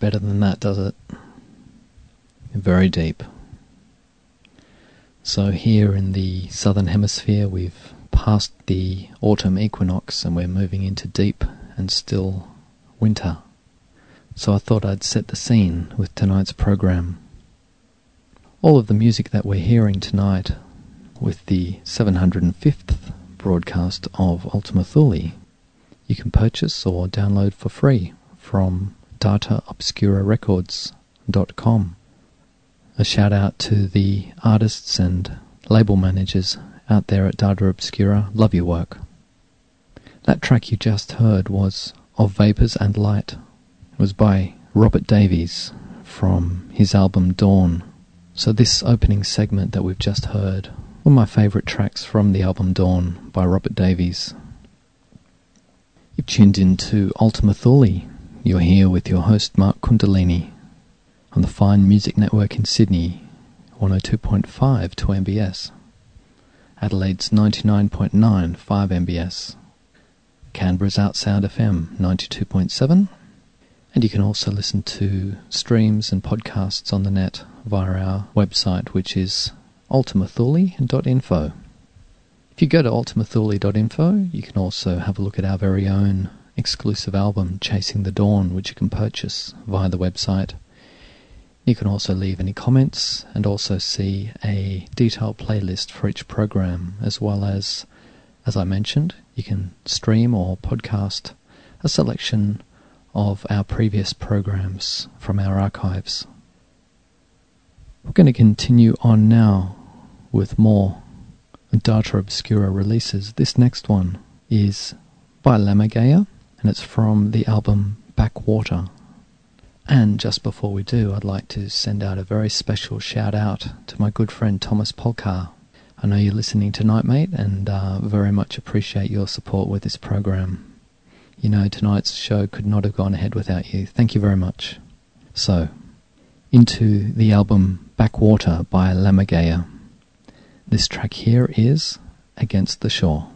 Better than that, does it? Very deep. So, here in the southern hemisphere, we've passed the autumn equinox and we're moving into deep and still winter. So, I thought I'd set the scene with tonight's program. All of the music that we're hearing tonight with the 705th broadcast of Ultima Thule you can purchase or download for free from dataobscurarecords.com. A shout out to the artists and label managers out there at Data Obscura. Love your work. That track you just heard was Of Vapors and Light. It was by Robert Davies from his album Dawn. So this opening segment that we've just heard were my favourite tracks from the album Dawn by Robert Davies. You've tuned into Ultima Thule. You're here with your host Mark Kundalini on the Fine Music Network in Sydney, 102.5 2MBS. Adelaide's 99.9 5 MBS. Canberra's Artsound FM 92.7. And you can also listen to streams and podcasts on the net via our website, which is ultimathule.info. If you go to ultimathule.info, you can also have a look at our very own exclusive album, Chasing the Dawn, which you can purchase via the website. You can also leave any comments and also see a detailed playlist for each program, as well as, as I mentioned, you can stream or podcast a selection of our previous programs from our archives. We're going to continue on now with more Data Obscura releases. This next one is by Lammergeier, and it's from the album Backwater. And just before we do, I'd like to send out a very special shout out to my good friend Thomas Polkar. I know you're listening tonight, mate, and uh, very much appreciate your support with this program. You know, tonight's show could not have gone ahead without you. Thank you very much. So, into the album Backwater by Lammergeier. This track here is Against the Shore.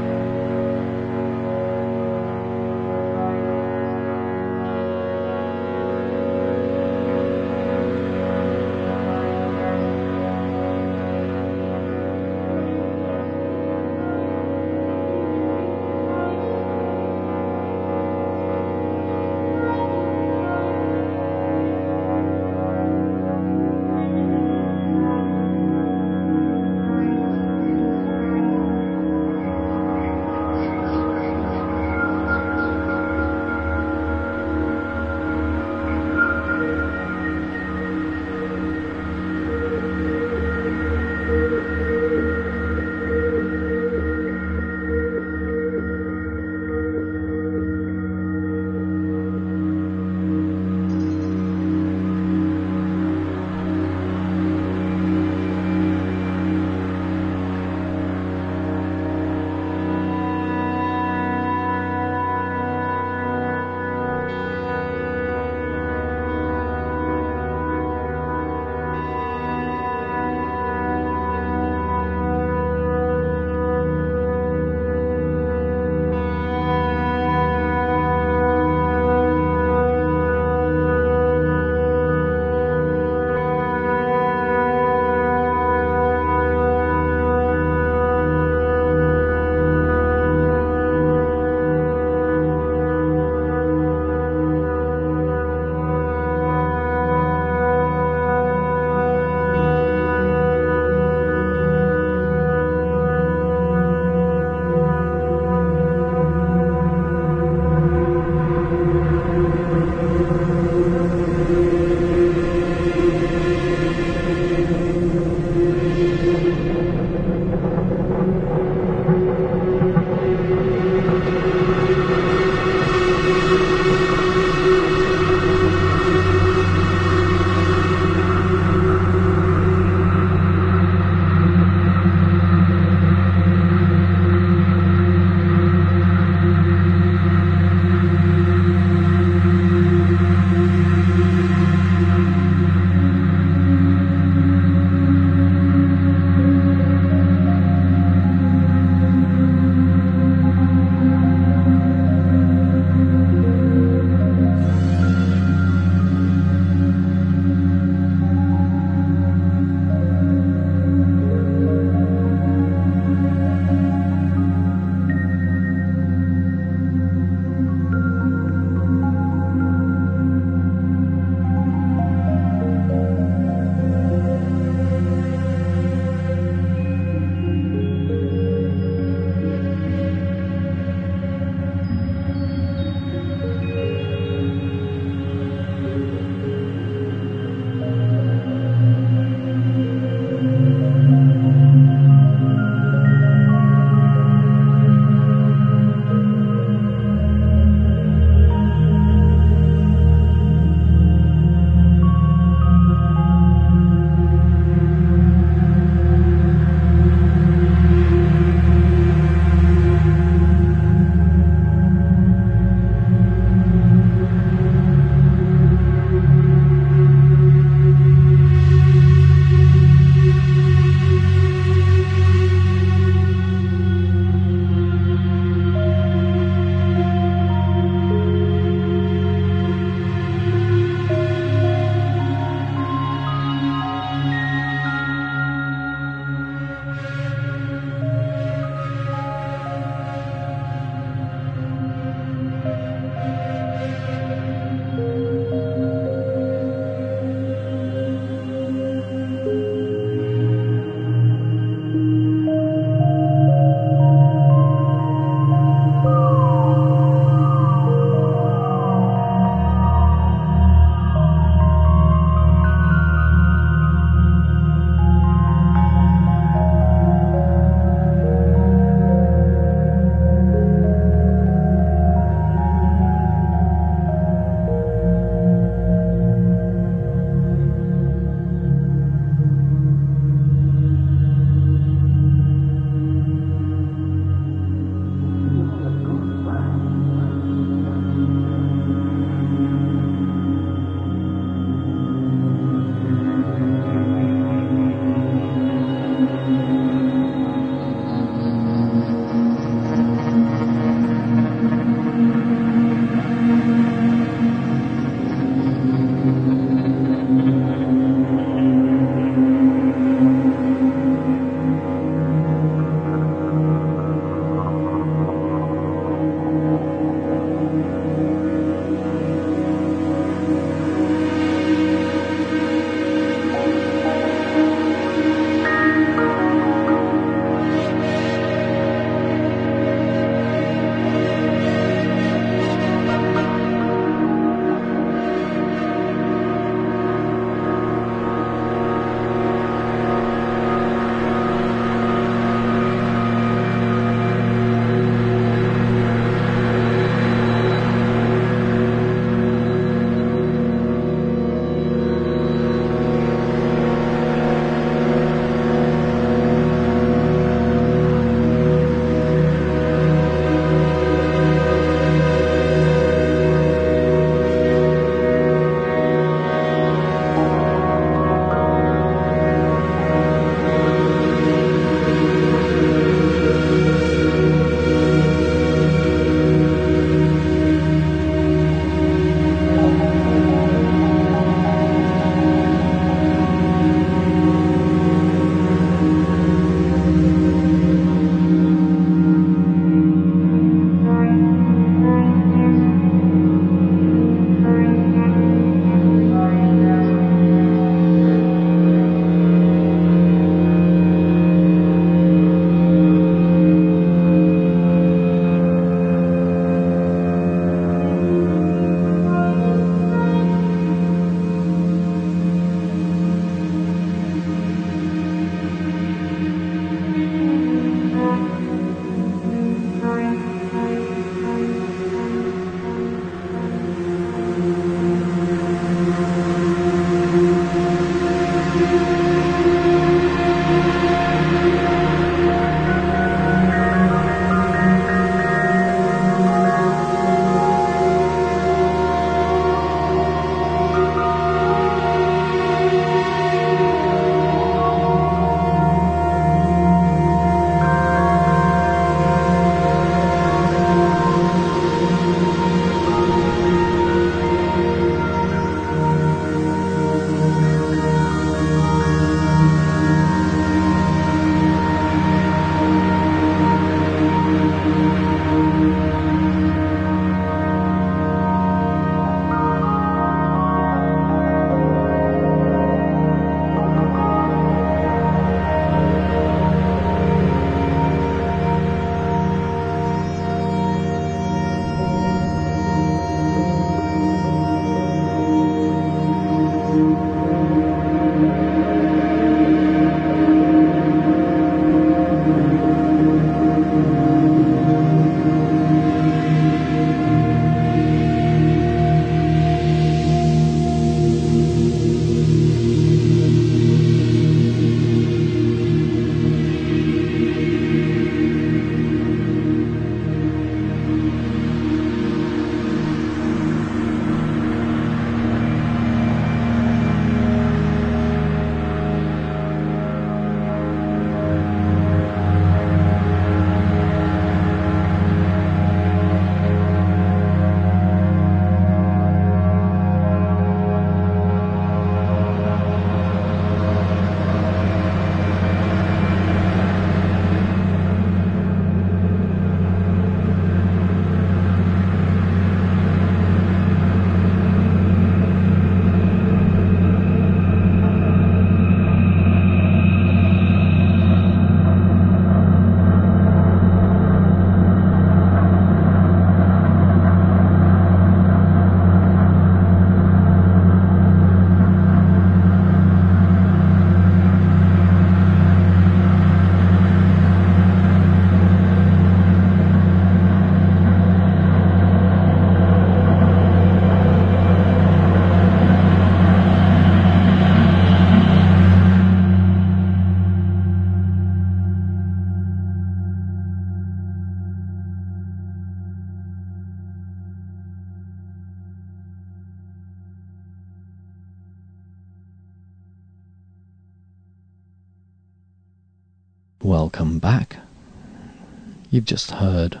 You've just heard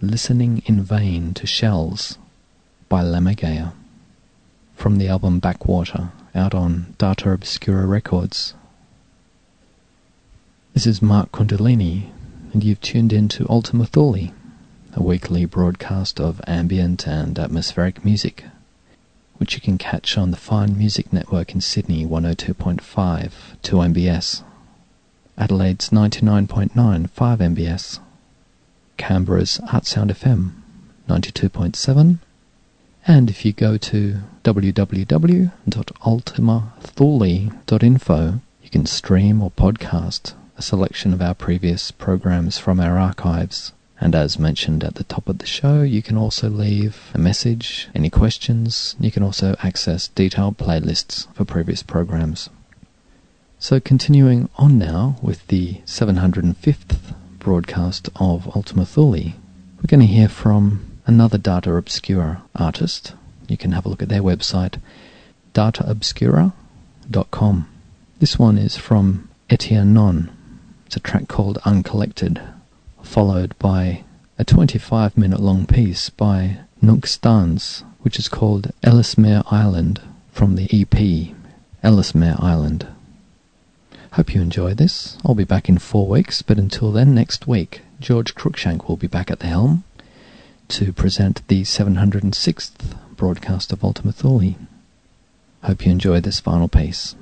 Listening in Vain to Shells by Lammergeier from the album Backwater out on Data Obscura Records. This is Mark Kundalini, and you've tuned in to Ultima Thule, a weekly broadcast of ambient and atmospheric music, which you can catch on the Fine Music Network in Sydney 102.5 2 MBS Adelaide's 99.9 5 MBS, Canberra's Artsound FM 92.7, and if you go to www.ultimathule.info, you can stream or podcast a selection of our previous programs from our archives. And as mentioned at the top of the show, you can also leave a message, any questions. You can also access detailed playlists for previous programs. So, continuing on now with the 705th broadcast of Ultima Thule, we're going to hear from another Data Obscura artist. You can have a look at their website, dataobscura.com. This one is from Etienne Non. It's a track called Uncollected, followed by a 25 minute long piece by Nunc Stans, which is called Ellesmere Island from the EP Ellesmere Island. Hope you enjoy this. I'll be back in four weeks, but until then, next week, George Cruikshank will be back at the helm to present the 706th broadcast of Ultima Thule. Hope you enjoy this final piece.